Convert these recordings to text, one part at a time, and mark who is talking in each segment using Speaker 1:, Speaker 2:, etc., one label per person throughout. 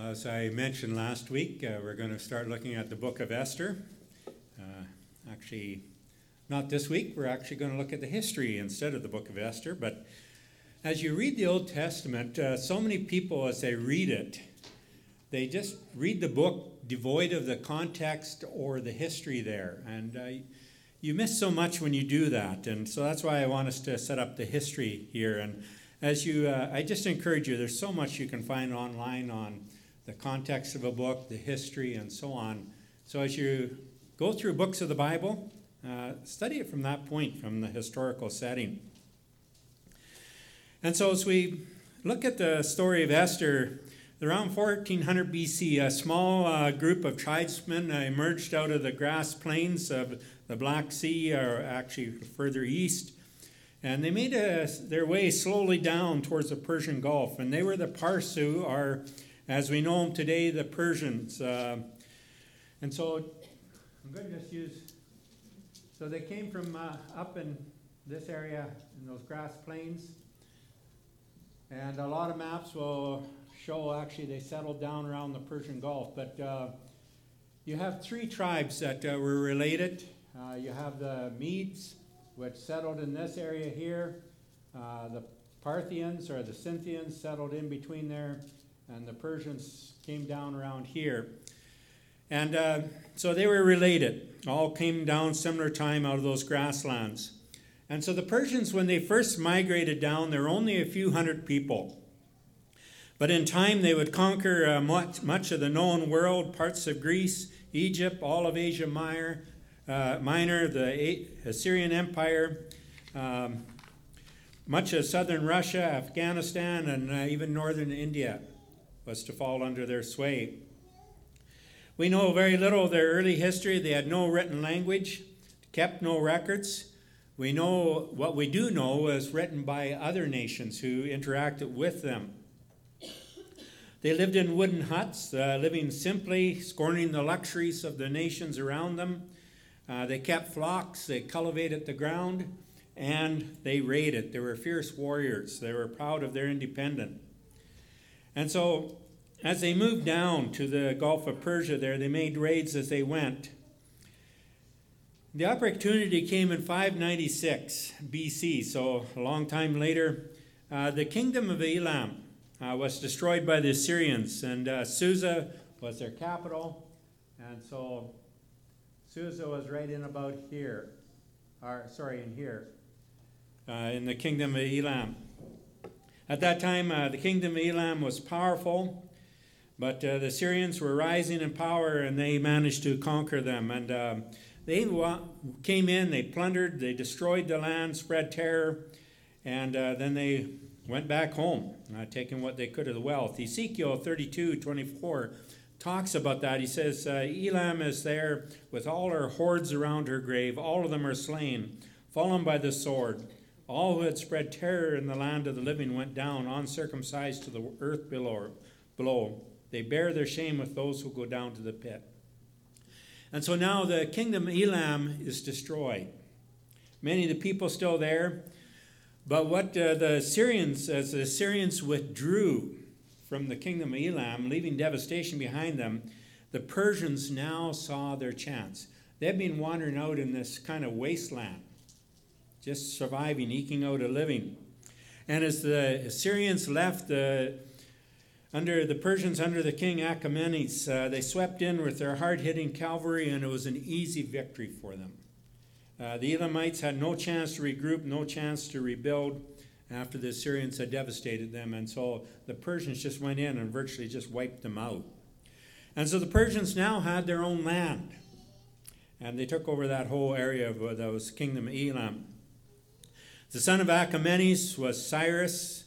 Speaker 1: As I mentioned last week, uh, we're going to start looking at the book of Esther. Uh, actually, not this week, we're actually going to look at the history instead of the book of Esther. But as you read the Old Testament, uh, so many people, as they read it, they just read the book devoid of the context or the history there. And uh, you miss so much when you do that. And so that's why I want us to set up the history here. And as you, uh, I just encourage you, there's so much you can find online on the context of a book, the history, and so on. So as you go through books of the Bible, uh, study it from that point, from the historical setting. And so as we look at the story of Esther, around 1400 BC, a small uh, group of tribesmen uh, emerged out of the grass plains of the Black Sea, or actually further east, and they made a, their way slowly down towards the Persian Gulf. And they were the Parsu, or as we know them today, the Persians. Uh, and so I'm going to just use, so they came from uh, up in this area, in those grass plains. And a lot of maps will show actually they settled down around the Persian Gulf. But uh, you have three tribes that uh, were related. Uh, you have the Medes, which settled in this area here. Uh, the Parthians or the Scythians settled in between there and the Persians came down around here. And uh, so they were related, all came down similar time out of those grasslands. And so the Persians, when they first migrated down, there were only a few hundred people. But in time, they would conquer uh, much, much of the known world, parts of Greece, Egypt, all of Asia Minor, uh, Minor the Assyrian Empire, um, much of southern Russia, Afghanistan, and uh, even northern India was to fall under their sway. We know very little of their early history. They had no written language, kept no records. We know what we do know was written by other nations who interacted with them. They lived in wooden huts, uh, living simply, scorning the luxuries of the nations around them. Uh, they kept flocks, they cultivated the ground, and they raided. They were fierce warriors. They were proud of their independence. And so, as they moved down to the Gulf of Persia there, they made raids as they went. The opportunity came in 596 BC, so a long time later. Uh, the kingdom of Elam uh, was destroyed by the Assyrians, and uh, Susa was their capital. And so Susa was right in about here, or sorry, in here, uh, in the kingdom of Elam. At that time, uh, the kingdom of Elam was powerful, but uh, the Syrians were rising in power and they managed to conquer them. And uh, they came in, they plundered, they destroyed the land, spread terror, and uh, then they went back home, uh, taking what they could of the wealth. Ezekiel 32 24 talks about that. He says, uh, Elam is there with all her hordes around her grave, all of them are slain, fallen by the sword. All who had spread terror in the land of the living went down uncircumcised to the earth below. below. They bear their shame with those who go down to the pit. And so now the kingdom of Elam is destroyed. Many of the people still there. But what uh, the Syrians, as the Syrians withdrew from the kingdom of Elam, leaving devastation behind them, the Persians now saw their chance. They've been wandering out in this kind of wasteland just surviving, eking out a living. And as the Assyrians left the, under the Persians, under the king Achaemenes, uh, they swept in with their hard hitting cavalry, and it was an easy victory for them. Uh, the Elamites had no chance to regroup, no chance to rebuild after the Assyrians had devastated them, and so the Persians just went in and virtually just wiped them out. And so the Persians now had their own land, and they took over that whole area of uh, that was kingdom of Elam. The son of Achaemenes was Cyrus.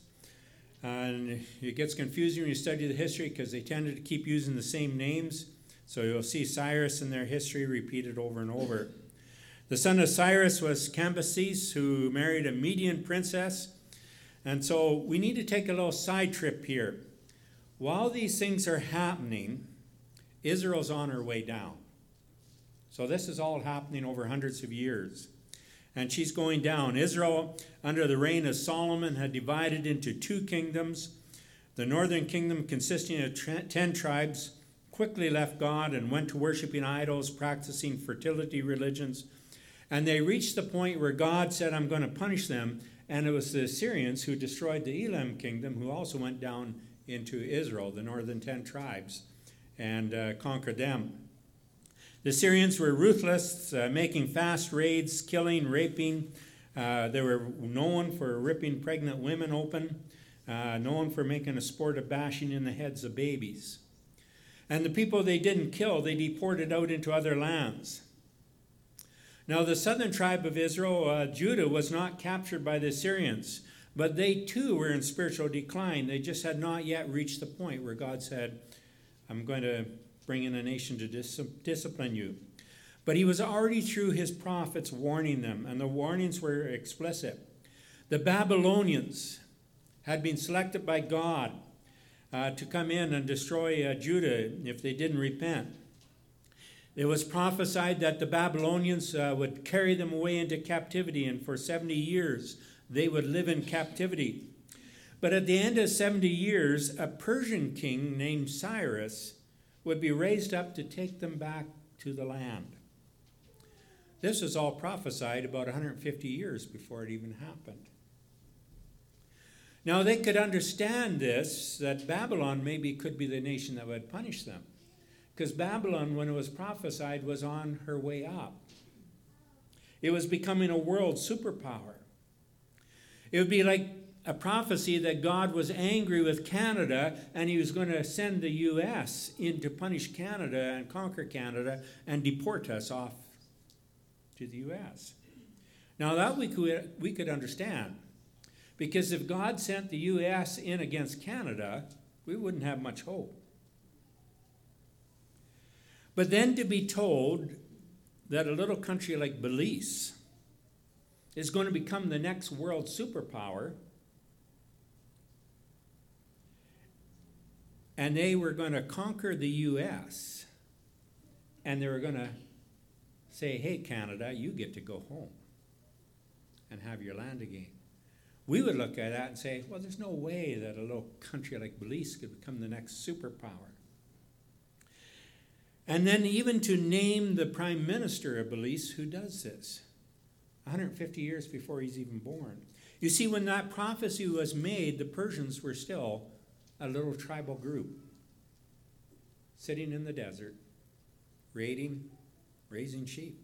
Speaker 1: And it gets confusing when you study the history because they tended to keep using the same names. So you'll see Cyrus in their history repeated over and over. The son of Cyrus was Cambyses, who married a Median princess. And so we need to take a little side trip here. While these things are happening, Israel's on her way down. So this is all happening over hundreds of years and she's going down. Israel, under the reign of Solomon, had divided into two kingdoms. The The northern kingdom, consisting of ten tribes, quickly left God and went to worshiping idols, practicing fertility religions. And they reached the point where God said, I'm going to punish them. And it was the Assyrians who destroyed the Elam kingdom, who also went down into Israel, the northern ten tribes, and uh, conquered them. The Syrians were ruthless, uh, making fast raids, killing, raping. Uh, they were known for ripping pregnant women open, uh, known for making a sport of bashing in the heads of babies. And the people they didn't kill, they deported out into other lands. Now, the southern tribe of Israel, uh, Judah, was not captured by the Syrians, but they too were in spiritual decline. They just had not yet reached the point where God said, I'm going to bring in a nation to dis- discipline you. But he was already through his prophets warning them, and the warnings were explicit. The Babylonians had been selected by God uh, to come in and destroy uh, Judah if they didn't repent. It was prophesied that the Babylonians uh, would carry them away into captivity, and for 70 years they would live in captivity. But at the end of 70 years, a Persian king named Cyrus would be raised up to take them back to the land. This was all prophesied about 150 years before it even happened. Now they could understand this, that Babylon maybe could be the nation that would punish them. Because Babylon, when it was prophesied, was on her way up. It was becoming a world superpower. It would be like a prophecy that God was angry with Canada and he was going to send the U.S. in to punish Canada and conquer Canada and deport us off to the U.S. Now, that we could, we could understand. Because if God sent the U.S. in against Canada, we wouldn't have much hope. But then to be told that a little country like Belize is going to become the next world superpower and they were going to conquer the U.S. and they were going to say, hey, Canada, you get to go home and have your land again. We would look at that and say, well, there's no way that a little country like Belize could become the next superpower. And then, even to name the prime minister of Belize who does this 150 years before he's even born. You see, when that prophecy was made, the Persians were still a little tribal group sitting in the desert, raiding, raising sheep.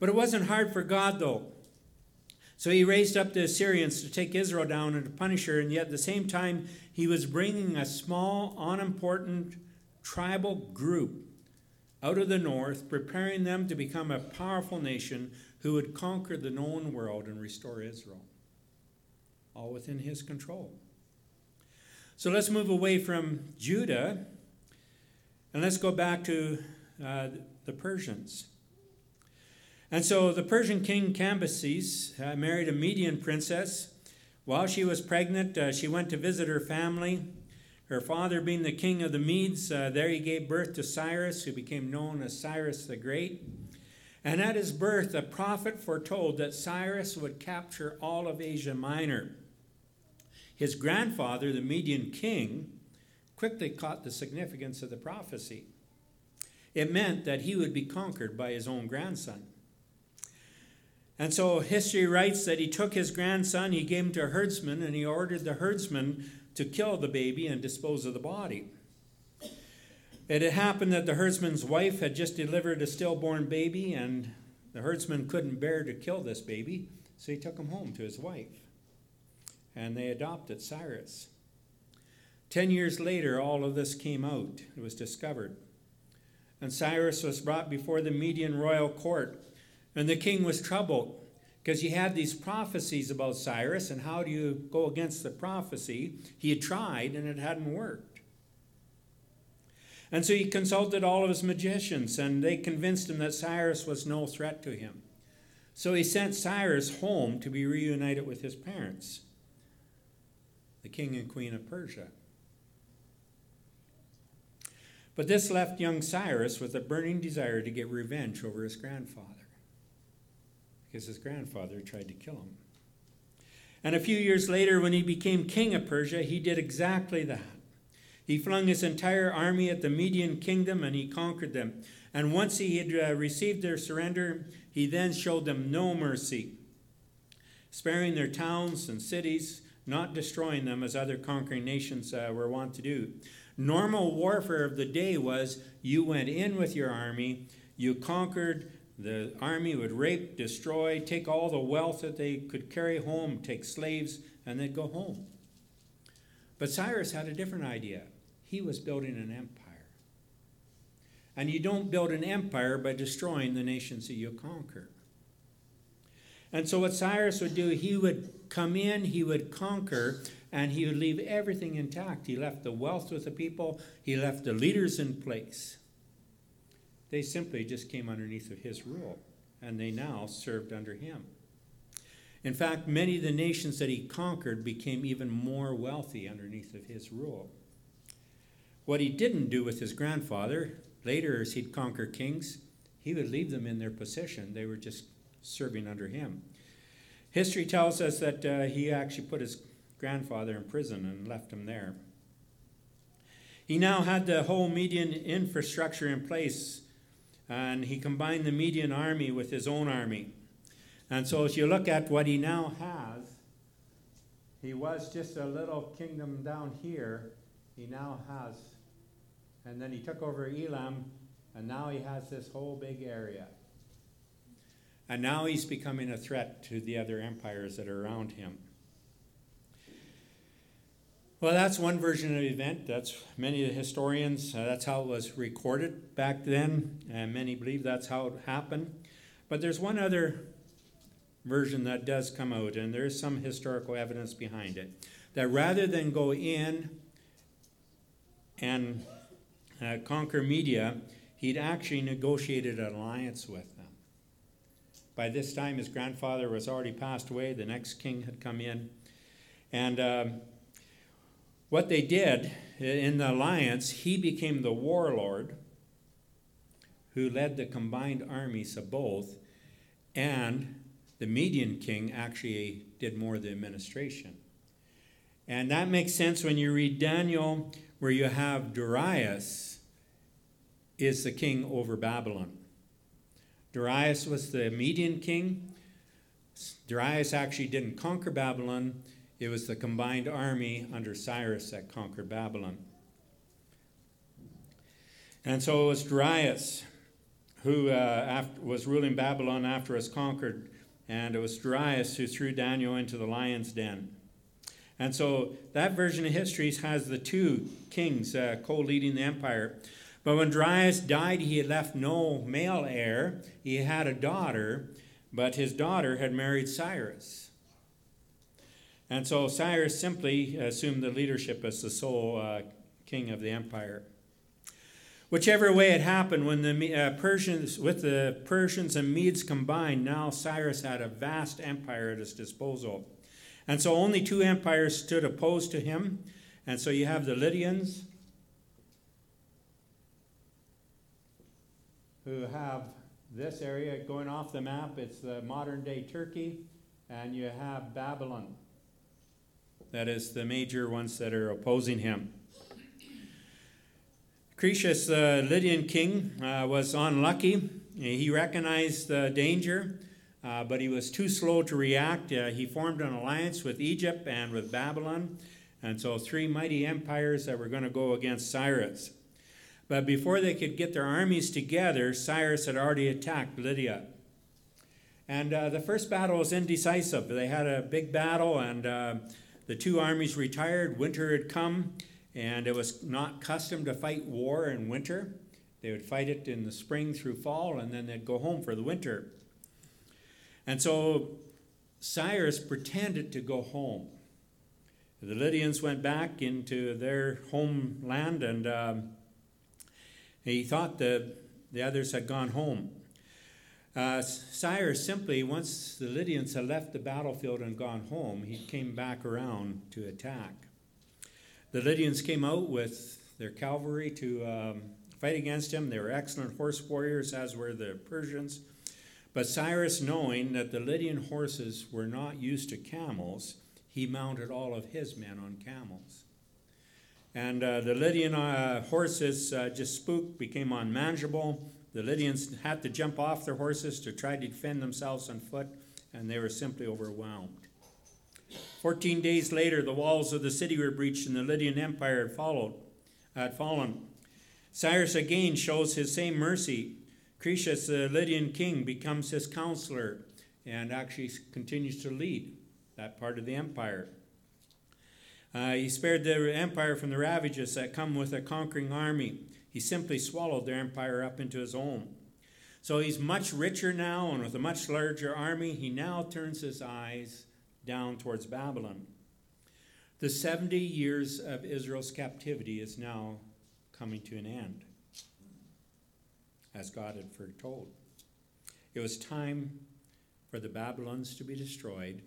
Speaker 1: But it wasn't hard for God, though. So he raised up the Assyrians to take Israel down and to punish her, and yet at the same time, he was bringing a small, unimportant tribal group out of the north, preparing them to become a powerful nation who would conquer the known world and restore Israel. All within his control. So let's move away from Judah and let's go back to uh, the Persians. And so the Persian king Cambyses uh, married a Median princess. While she was pregnant, uh, she went to visit her family. Her father, being the king of the Medes, uh, there he gave birth to Cyrus, who became known as Cyrus the Great. And at his birth, a prophet foretold that Cyrus would capture all of Asia Minor. His grandfather, the Median king, quickly caught the significance of the prophecy. It meant that he would be conquered by his own grandson. And so history writes that he took his grandson, he gave him to a herdsman, and he ordered the herdsman to kill the baby and dispose of the body. It had happened that the herdsman's wife had just delivered a stillborn baby, and the herdsman couldn't bear to kill this baby, so he took him home to his wife and they adopted Cyrus. Ten years later, all of this came out. It was discovered. And Cyrus was brought before the Median royal court. And the king was troubled because he had these prophecies about Cyrus. And how do you go against the prophecy? He had tried and it hadn't worked. And so he consulted all of his magicians, and they convinced him that Cyrus was no threat to him. So he sent Cyrus home to be reunited with his parents the king and queen of Persia. But this left young Cyrus with a burning desire to get revenge over his grandfather, because his grandfather tried to kill him. And a few years later, when he became king of Persia, he did exactly that. He flung his entire army at the Median kingdom and he conquered them. And once he had uh, received their surrender, he then showed them no mercy, sparing their towns and cities, not destroying them as other conquering nations uh, were wont to do. Normal warfare of the day was you went in with your army, you conquered, the army would rape, destroy, take all the wealth that they could carry home, take slaves, and they'd go home. But Cyrus had a different idea. He was building an empire. And you don't build an empire by destroying the nations that you conquer. And so, what Cyrus would do, he would come in, he would conquer, and he would leave everything intact. He left the wealth with the people, he left the leaders in place. They simply just came underneath of his rule, and they now served under him. In fact, many of the nations that he conquered became even more wealthy underneath of his rule. What he didn't do with his grandfather, later as he'd conquer kings, he would leave them in their possession. They were just serving under him. History tells us that uh, he actually put his grandfather in prison and left him there. He now had the whole Median infrastructure in place and he combined the Median army with his own army. And so, as you look at what he now has, he was just a little kingdom down here. He now has, and then he took over Elam, and now he has this whole big area. And now he's becoming a threat to the other empires that are around him. Well, that's one version of the event. That's many of the historians, uh, that's how it was recorded back then, and many believe that's how it happened. But there's one other version that does come out, and there is some historical evidence behind it. That rather than go in and uh, conquer Media, he'd actually negotiated an alliance with. By this time, his grandfather was already passed away, the next king had come in. And um, what they did in the alliance, he became the warlord who led the combined armies of both, and the Median king actually did more of the administration. And that makes sense when you read Daniel, where you have Darius is the king over Babylon. Darius was the Median king. Darius actually didn't conquer Babylon, it was the combined army under Cyrus that conquered Babylon. And so it was Darius who uh, after, was ruling Babylon after it was conquered, and it was Darius who threw Daniel into the lion's den. And so that version of history has the two kings uh, co leading the empire. But when Darius died, he had left no male heir. He had a daughter, but his daughter had married Cyrus. And so Cyrus simply assumed the leadership as the sole uh, king of the empire. Whichever way it happened, when the uh, Persians, with the Persians and Medes combined, now Cyrus had a vast empire at his disposal. And so only two empires stood opposed to him. And so you have the Lydians, who have this area going off the map. It's the modern day Turkey. And you have Babylon that is, the major ones that are opposing him. Croesus, the Lydian king, uh, was unlucky. He recognized the danger, uh, but he was too slow to react. Uh, he formed an alliance with Egypt and with Babylon, and so three mighty empires that were going to go against Cyrus. But before they could get their armies together, Cyrus had already attacked Lydia. And uh, the first battle was indecisive. They had a big battle, and uh, the two armies retired. Winter had come, and it was not custom to fight war in winter. They would fight it in the spring through fall, and then they'd go home for the winter. And so Cyrus pretended to go home. The Lydians went back into their homeland, and um, he thought the, the others had gone home. Uh, Cyrus simply, once the Lydians had left the battlefield and gone home, he came back around to attack. The Lydians came out with their cavalry to um, fight against him. They were excellent horse warriors, as were the Persians. But Cyrus, knowing that the Lydian horses were not used to camels, he mounted all of his men on camels. And uh, the Lydian uh, horses uh, just spooked, became unmanageable. The Lydians had to jump off their horses to try to defend themselves on foot, and they were simply overwhelmed. Fourteen days later, the walls of the city were breached, and the Lydian Empire had, followed, had fallen. Cyrus again shows his same mercy. Croesus, the Lydian king, becomes his counselor and actually continues to lead that part of the empire. Uh, he spared the empire from the ravages that come with a conquering army. He simply swallowed their empire up into his own. So he's much richer now, and with a much larger army, he now turns his eyes down towards Babylon. The 70 years of Israel's captivity is now coming to an end, as God had foretold. It was time for the Babylons to be destroyed,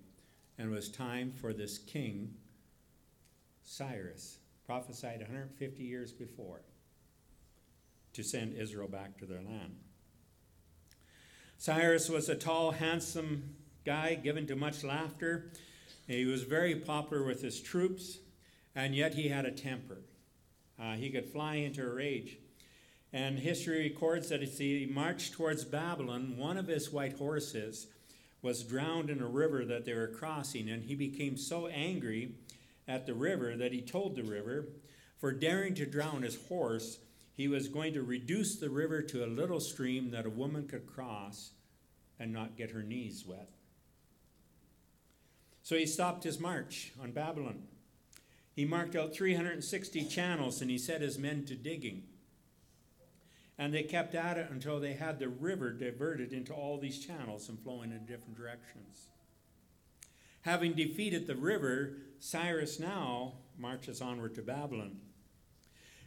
Speaker 1: and it was time for this king, Cyrus, prophesied 150 years before, to send Israel back to their land. Cyrus was a tall, handsome guy given to much laughter. He was very popular with his troops, and yet he had a temper. Uh, he could fly into a rage. And history records that as he marched towards Babylon, one of his white horses was drowned in a river that they were crossing, and he became so angry at the river that he told the river, for daring to drown his horse, he was going to reduce the river to a little stream that a woman could cross and not get her knees wet. So he stopped his march on Babylon. He marked out 360 channels and he set his men to digging. And they kept at it until they had the river diverted into all these channels and flowing in different directions. Having defeated the river, Cyrus now marches onward to Babylon.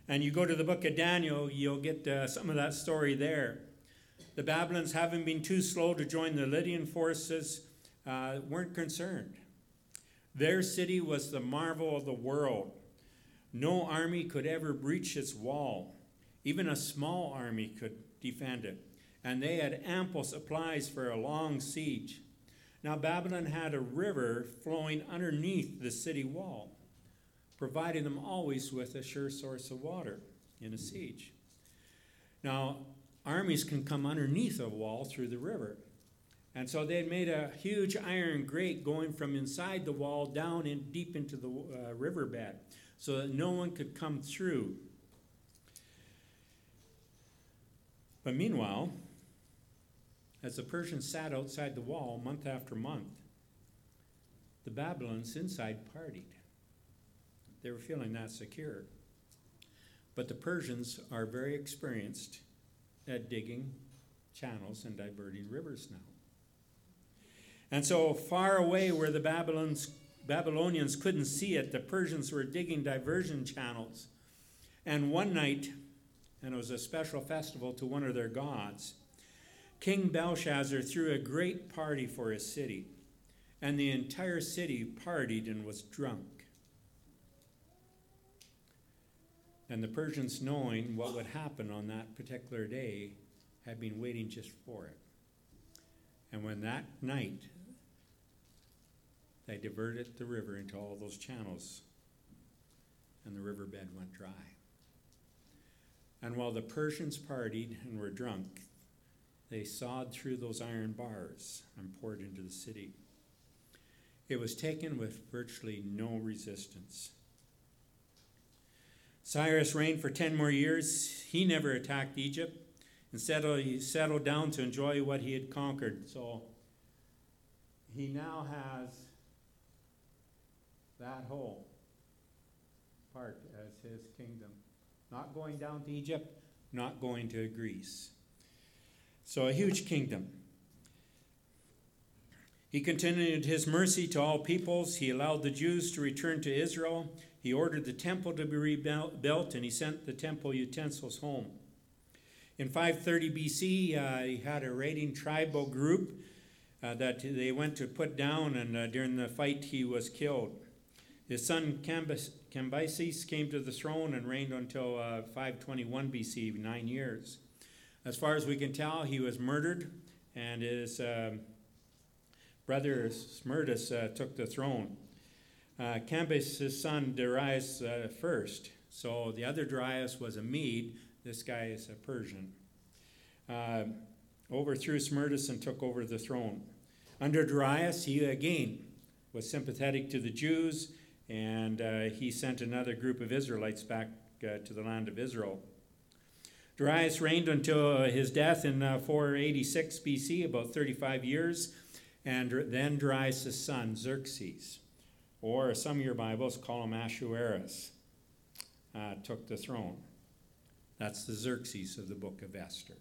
Speaker 1: And you go to the book of Daniel, you'll get uh, some of that story there. The Babylons, having been too slow to join the Lydian forces, uh, weren't concerned. Their city was the marvel of the world. No army could ever breach its wall. Even a small army could defend it. And they had ample supplies for a long siege. Now, Babylon had a river flowing underneath the city wall, providing them always with a sure source of water in a siege. Now, armies can come underneath a wall through the river. And so they had made a huge iron grate going from inside the wall down in deep into the uh, riverbed so that no one could come through. But meanwhile, as the Persians sat outside the wall month after month, the Babylons inside partied. They were feeling that secure. But the Persians are very experienced at digging channels and diverting rivers now. And so far away where the Babylons, Babylonians couldn't see it, the Persians were digging diversion channels. And one night, and it was a special festival to one of their gods, King Belshazzar threw a great party for his city, and the entire city partied and was drunk. And the Persians, knowing what would happen on that particular day, had been waiting just for it. And when that night they diverted the river into all those channels, and the riverbed went dry. And while the Persians partied and were drunk, they sawed through those iron bars and poured into the city. It was taken with virtually no resistance. Cyrus reigned for 10 more years. He never attacked Egypt. Instead, he settled down to enjoy what he had conquered. So he now has that whole part as his kingdom. Not going down to Egypt, not going to Greece. So, a huge kingdom. He continued his mercy to all peoples. He allowed the Jews to return to Israel. He ordered the temple to be rebuilt, and he sent the temple utensils home. In 530 BC, uh, he had a raiding tribal group uh, that they went to put down, and uh, during the fight, he was killed. His son Cambyses came to the throne and reigned until uh, 521 BC, nine years. As far as we can tell, he was murdered, and his uh, brother Smerdis uh, took the throne. uh, Cambyses' son Darius uh, first. So the other Darius was a Mede. This guy is a Persian. Uh, overthrew Smerdis and took over the throne. Under Darius, he again was sympathetic to the Jews, and uh, he sent another group of Israelites back uh, to the land of Israel. Darius reigned until uh, his death in uh, 486 BC, about 35 years, and then Darius' son, Xerxes, or some of your Bibles call him Ahasuerus, uh, took the throne. That's the Xerxes of the book of Esther.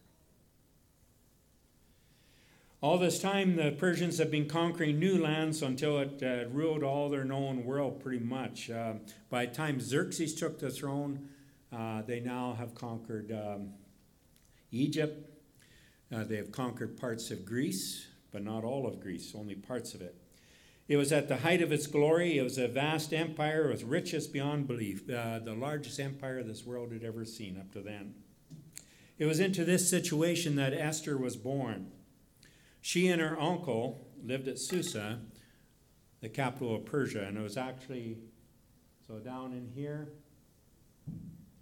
Speaker 1: All this time, the Persians have been conquering new lands until it uh, ruled all their known world pretty much. Uh, by the time Xerxes took the throne, they now have conquered um, Egypt. Uh, they have conquered parts of Greece, but not all of Greece, only parts of it. It was at the height of its glory. It was a vast empire with riches beyond belief, uh, the largest empire this world had ever seen up to then. It was into this situation that Esther was born. She and her uncle lived at Susa, the capital of Persia, and it was actually so down in here.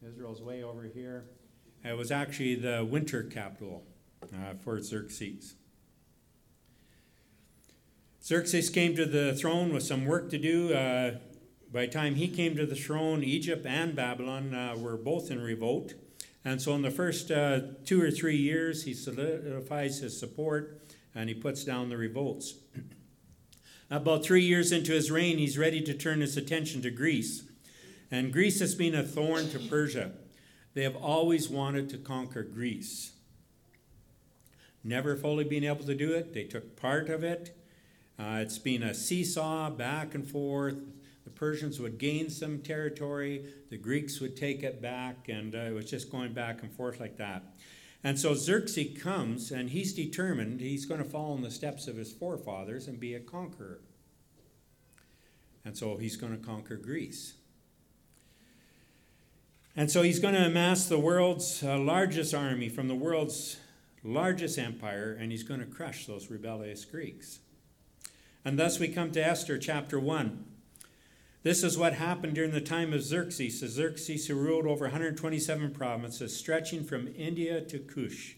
Speaker 1: Israel's way over here. It was actually the winter capital uh, for Xerxes. Xerxes came to the throne with some work to do. Uh, by the time he came to the throne, Egypt and Babylon uh, were both in revolt. And so, in the first uh, two or three years, he solidifies his support and he puts down the revolts. About three years into his reign, he's ready to turn his attention to Greece. And Greece has been a thorn to Persia. They have always wanted to conquer Greece. Never fully been able to do it. They took part of it. Uh, it's been a seesaw back and forth. The Persians would gain some territory, the Greeks would take it back, and uh, it was just going back and forth like that. And so Xerxes comes and he's determined he's going to follow in the steps of his forefathers and be a conqueror. And so he's going to conquer Greece. And so he's going to amass the world's uh, largest army from the world's largest empire, and he's going to crush those rebellious Greeks. And thus we come to Esther chapter 1. This is what happened during the time of Xerxes, Xerxes who ruled over 127 provinces, stretching from India to Kush.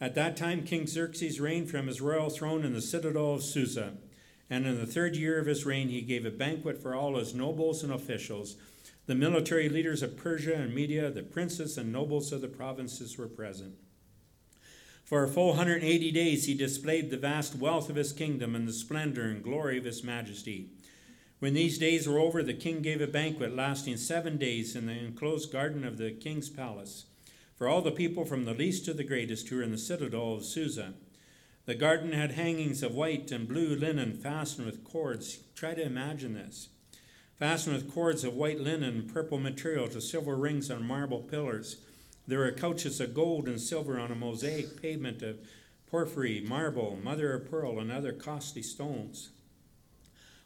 Speaker 1: At that time, King Xerxes reigned from his royal throne in the citadel of Susa. And in the third year of his reign, he gave a banquet for all his nobles and officials. The military leaders of Persia and Media, the princes and nobles of the provinces were present. For a full 180 days, he displayed the vast wealth of his kingdom and the splendor and glory of his majesty. When these days were over, the king gave a banquet lasting seven days in the enclosed garden of the king's palace for all the people from the least to the greatest who were in the citadel of Susa. The garden had hangings of white and blue linen fastened with cords. Try to imagine this. Fastened with cords of white linen and purple material to silver rings on marble pillars. There were couches of gold and silver on a mosaic pavement of porphyry, marble, mother of pearl, and other costly stones.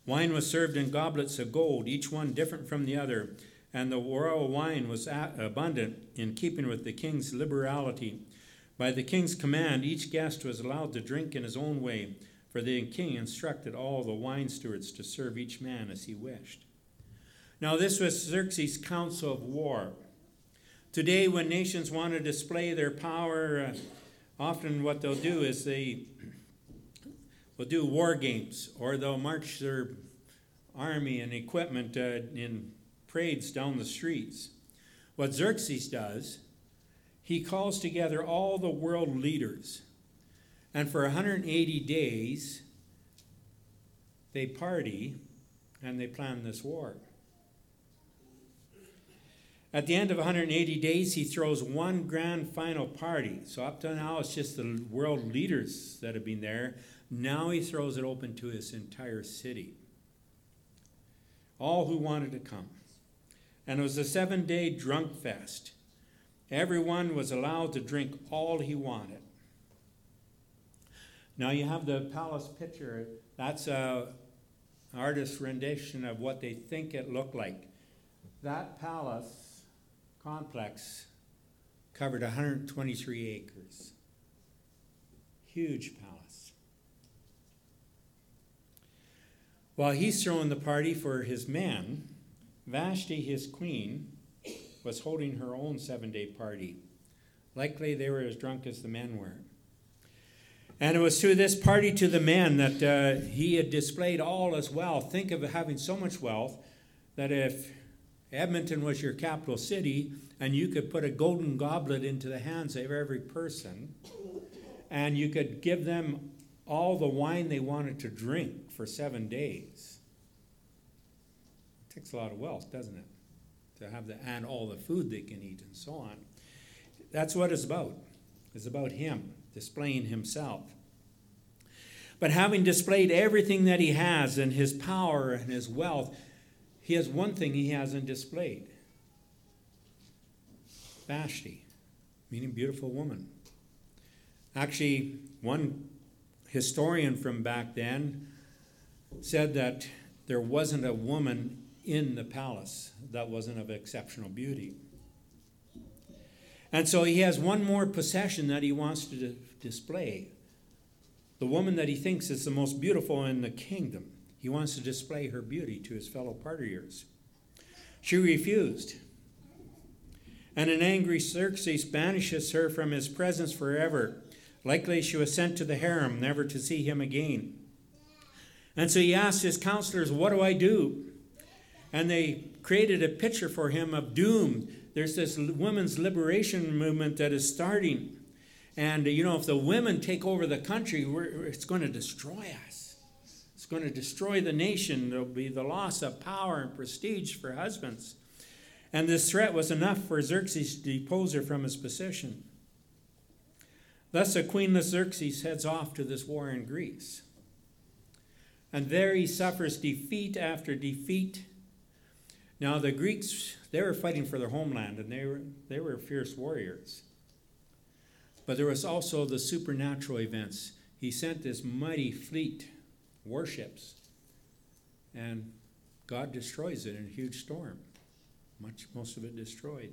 Speaker 1: Wine was served in goblets of gold, each one different from the other, and the royal wine was abundant in keeping with the king's liberality. By the king's command, each guest was allowed to drink in his own way, for the king instructed all the wine stewards to serve each man as he wished. Now, this was Xerxes' council of war. Today, when nations want to display their power, uh, often what they'll do is they will do war games or they'll march their army and equipment uh, in parades down the streets. What Xerxes does, he calls together all the world leaders, and for 180 days, they party and they plan this war. At the end of 180 days, he throws one grand final party. So, up to now, it's just the world leaders that have been there. Now he throws it open to his entire city. All who wanted to come. And it was a seven day drunk fest. Everyone was allowed to drink all he wanted. Now you have the palace picture. That's a artist's rendition of what they think it looked like. That palace complex covered 123 acres. Huge palace. While he's throwing the party for his men, Vashti, his queen, was holding her own seven day party. Likely they were as drunk as the men were. And it was through this party to the men that uh, he had displayed all his wealth. Think of having so much wealth that if Edmonton was your capital city and you could put a golden goblet into the hands of every person and you could give them all the wine they wanted to drink for seven days. It takes a lot of wealth, doesn't it? To have the and all the food they can eat and so on. That's what it's about. It's about him displaying himself. But having displayed everything that he has and his power and his wealth, he has one thing he hasn't displayed. Vashti, meaning beautiful woman. Actually, one historian from back then said that there wasn't a woman in the palace that wasn't of exceptional beauty. And so he has one more possession that he wants to display. The woman that he thinks is the most beautiful in the kingdom. He wants to display her beauty to his fellow partiers. She refused. And an angry Xerxes banishes her from his presence forever. Likely she was sent to the harem, never to see him again. And so he asked his counselors, What do I do? And they created a picture for him of doom. There's this women's liberation movement that is starting. And, you know, if the women take over the country, it's going to destroy us. Going to destroy the nation. There'll be the loss of power and prestige for husbands. And this threat was enough for Xerxes to depose her from his position. Thus, a queenless Xerxes heads off to this war in Greece. And there he suffers defeat after defeat. Now, the Greeks, they were fighting for their homeland and they were, they were fierce warriors. But there was also the supernatural events. He sent this mighty fleet, warships, and God destroys it in a huge storm. Much, most of it destroyed.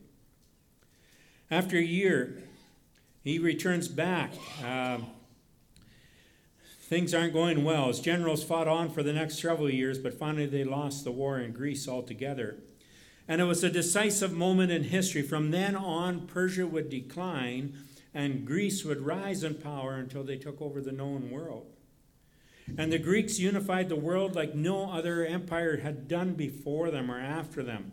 Speaker 1: After a year, he returns back. Uh, things aren't going well. His generals fought on for the next several years, but finally they lost the war in Greece altogether. And it was a decisive moment in history. From then on, Persia would decline and Greece would rise in power until they took over the known world. And the Greeks unified the world like no other empire had done before them or after them.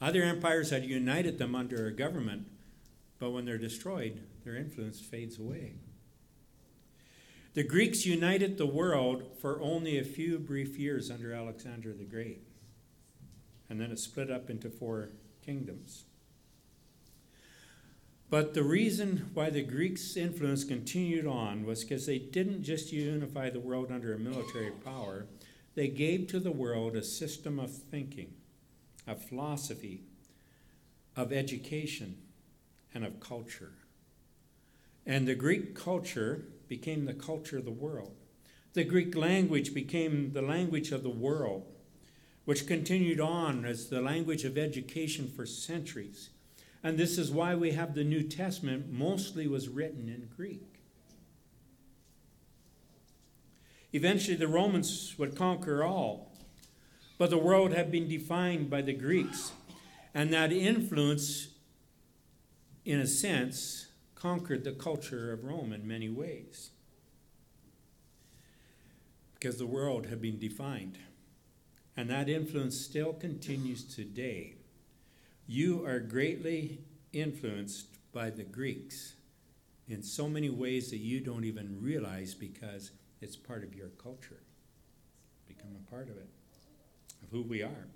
Speaker 1: Other empires had united them under a government, but when they're destroyed, their influence fades away. The Greeks united the world for only a few brief years under Alexander the Great, and then it split up into four kingdoms. But the reason why the Greeks' influence continued on was because they didn't just unify the world under a military power, they gave to the world a system of thinking, a philosophy, of education, and of culture. And the Greek culture became the culture of the world. The Greek language became the language of the world, which continued on as the language of education for centuries. And this is why we have the New Testament mostly was written in Greek. Eventually, the Romans would conquer all, but the world had been defined by the Greeks, and that influence in a sense, conquered the culture of Rome in many ways. Because the world had been defined. And that influence still continues today. You are greatly influenced by the Greeks in so many ways that you don't even realize because it's part of your culture. Become a part of it, of who we are.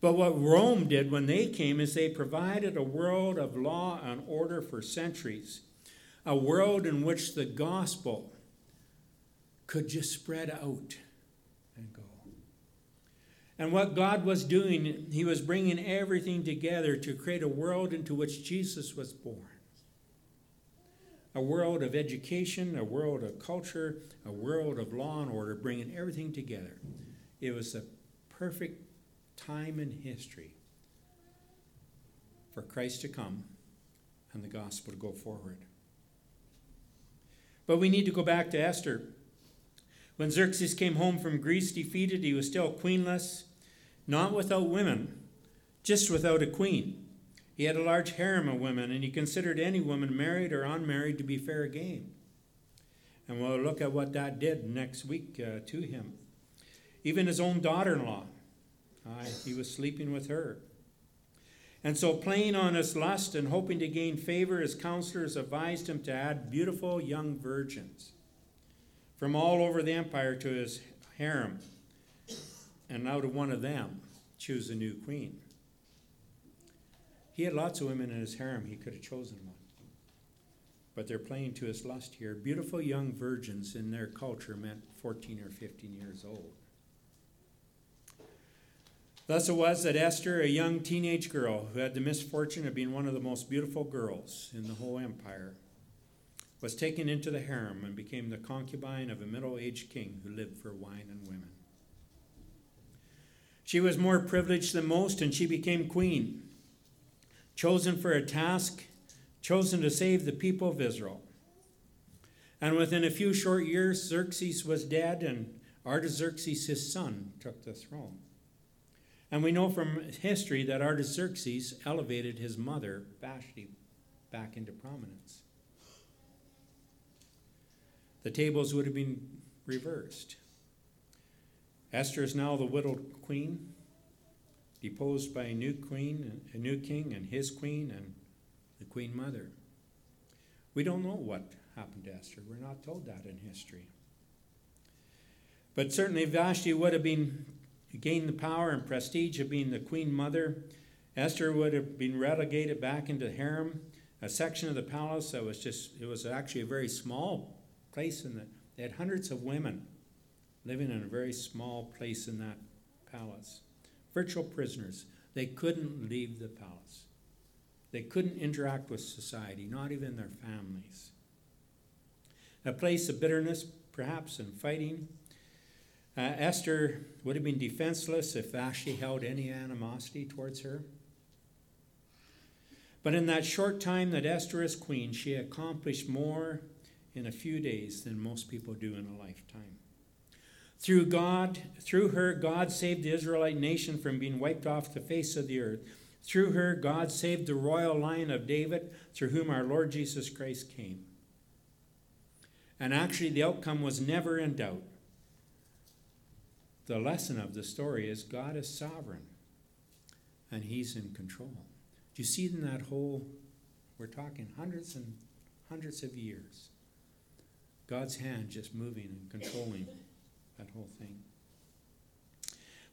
Speaker 1: But what Rome did when they came is they provided a world of law and order for centuries, a world in which the gospel could just spread out. And what God was doing, He was bringing everything together to create a world into which Jesus was born. A world of education, a world of culture, a world of law and order, bringing everything together. It was a perfect time in history for Christ to come and the gospel to go forward. But we need to go back to Esther. When Xerxes came home from Greece defeated, he was still queenless, not without women, just without a queen. He had a large harem of women, and he considered any woman, married or unmarried, to be fair game. And we'll look at what that did next week uh, to him. Even his own daughter in law, uh, he was sleeping with her. And so, playing on his lust and hoping to gain favor, his counselors advised him to add beautiful young virgins from all over the empire to his harem, and out of one of them, choose a new queen. He had lots of women in his harem, he could have chosen one. But they're playing to his lust here. Beautiful young virgins in their culture meant 14 or 15 years old. Thus it was that Esther, a young teenage girl who had the misfortune of being one of the most beautiful girls in the whole empire, was taken into the harem and became the concubine of a middle aged king who lived for wine and women. She was more privileged than most, and she became queen, chosen for a task, chosen to save the people of Israel. And within a few short years, Xerxes was dead, and Artaxerxes, his son, took the throne. And we know from history that Artaxerxes elevated his mother, Vashti, back into prominence. The tables would have been reversed. Esther is now the widowed queen, deposed by a new queen, a new king, and his queen, and the queen mother. We don't know what happened to Esther. We're not told that in history. But certainly Vashti would have been gained the power and prestige of being the queen mother. Esther would have been relegated back into the harem, a section of the palace that was just, it was actually a very small place the, they had hundreds of women living in a very small place in that palace. Virtual prisoners. They couldn't leave the palace. They couldn't interact with society, not even their families. A place of bitterness, perhaps, and fighting. Uh, Esther would have been defenseless if Vashti held any animosity towards her. But in that short time that Esther is queen, she accomplished more in a few days than most people do in a lifetime. Through God, through her, God saved the Israelite nation from being wiped off the face of the earth. Through her, God saved the royal line of David, through whom our Lord Jesus Christ came. And actually, the outcome was never in doubt. The lesson of the story is God is sovereign and He's in control. Do you see in that whole, we're talking hundreds and hundreds of years, God's hand just moving and controlling that whole thing.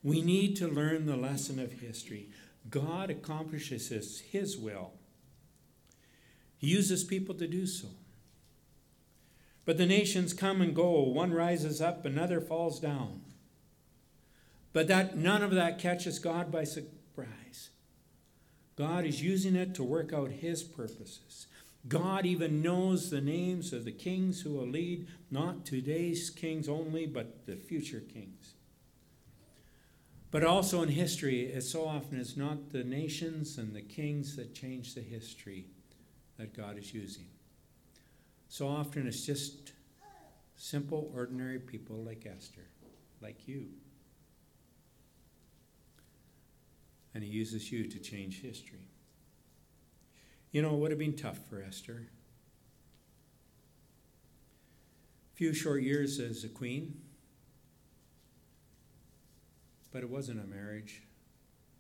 Speaker 1: We need to learn the lesson of history. God accomplishes his, his will, He uses people to do so. But the nations come and go. One rises up, another falls down. But that none of that catches God by surprise. God is using it to work out his purposes. God even knows the names of the kings who will lead not today's kings only, but the future kings. But also in history, it so often is not the nations and the kings that change the history that God is using. So often it's just simple, ordinary people like Esther, like you. And He uses you to change history. You know, it would have been tough for Esther. A few short years as a queen, but it wasn't a marriage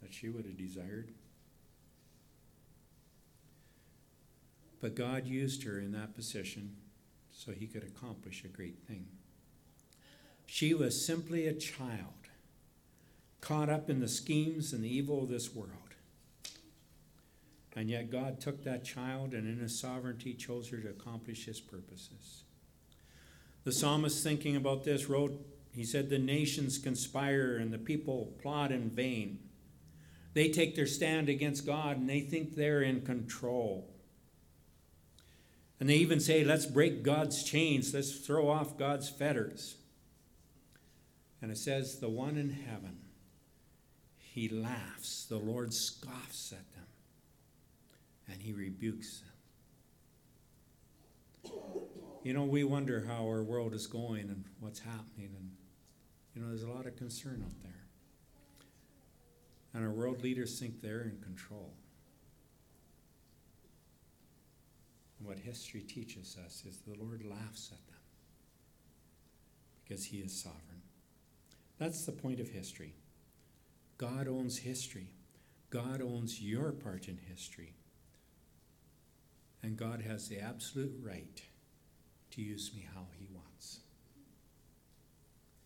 Speaker 1: that she would have desired. But God used her in that position so he could accomplish a great thing. She was simply a child, caught up in the schemes and the evil of this world. And yet God took that child and in his sovereignty chose her to accomplish his purposes. The psalmist, thinking about this, wrote, he said, The nations conspire and the people plot in vain. They take their stand against God and they think they're in control. And they even say, Let's break God's chains, let's throw off God's fetters. And it says, The one in heaven, he laughs, the Lord scoffs at and he rebukes them. You know, we wonder how our world is going and what's happening, and you know, there's a lot of concern out there. And our world leaders think they're in control. And what history teaches us is the Lord laughs at them because He is sovereign. That's the point of history. God owns history, God owns your part in history. And God has the absolute right to use me how He.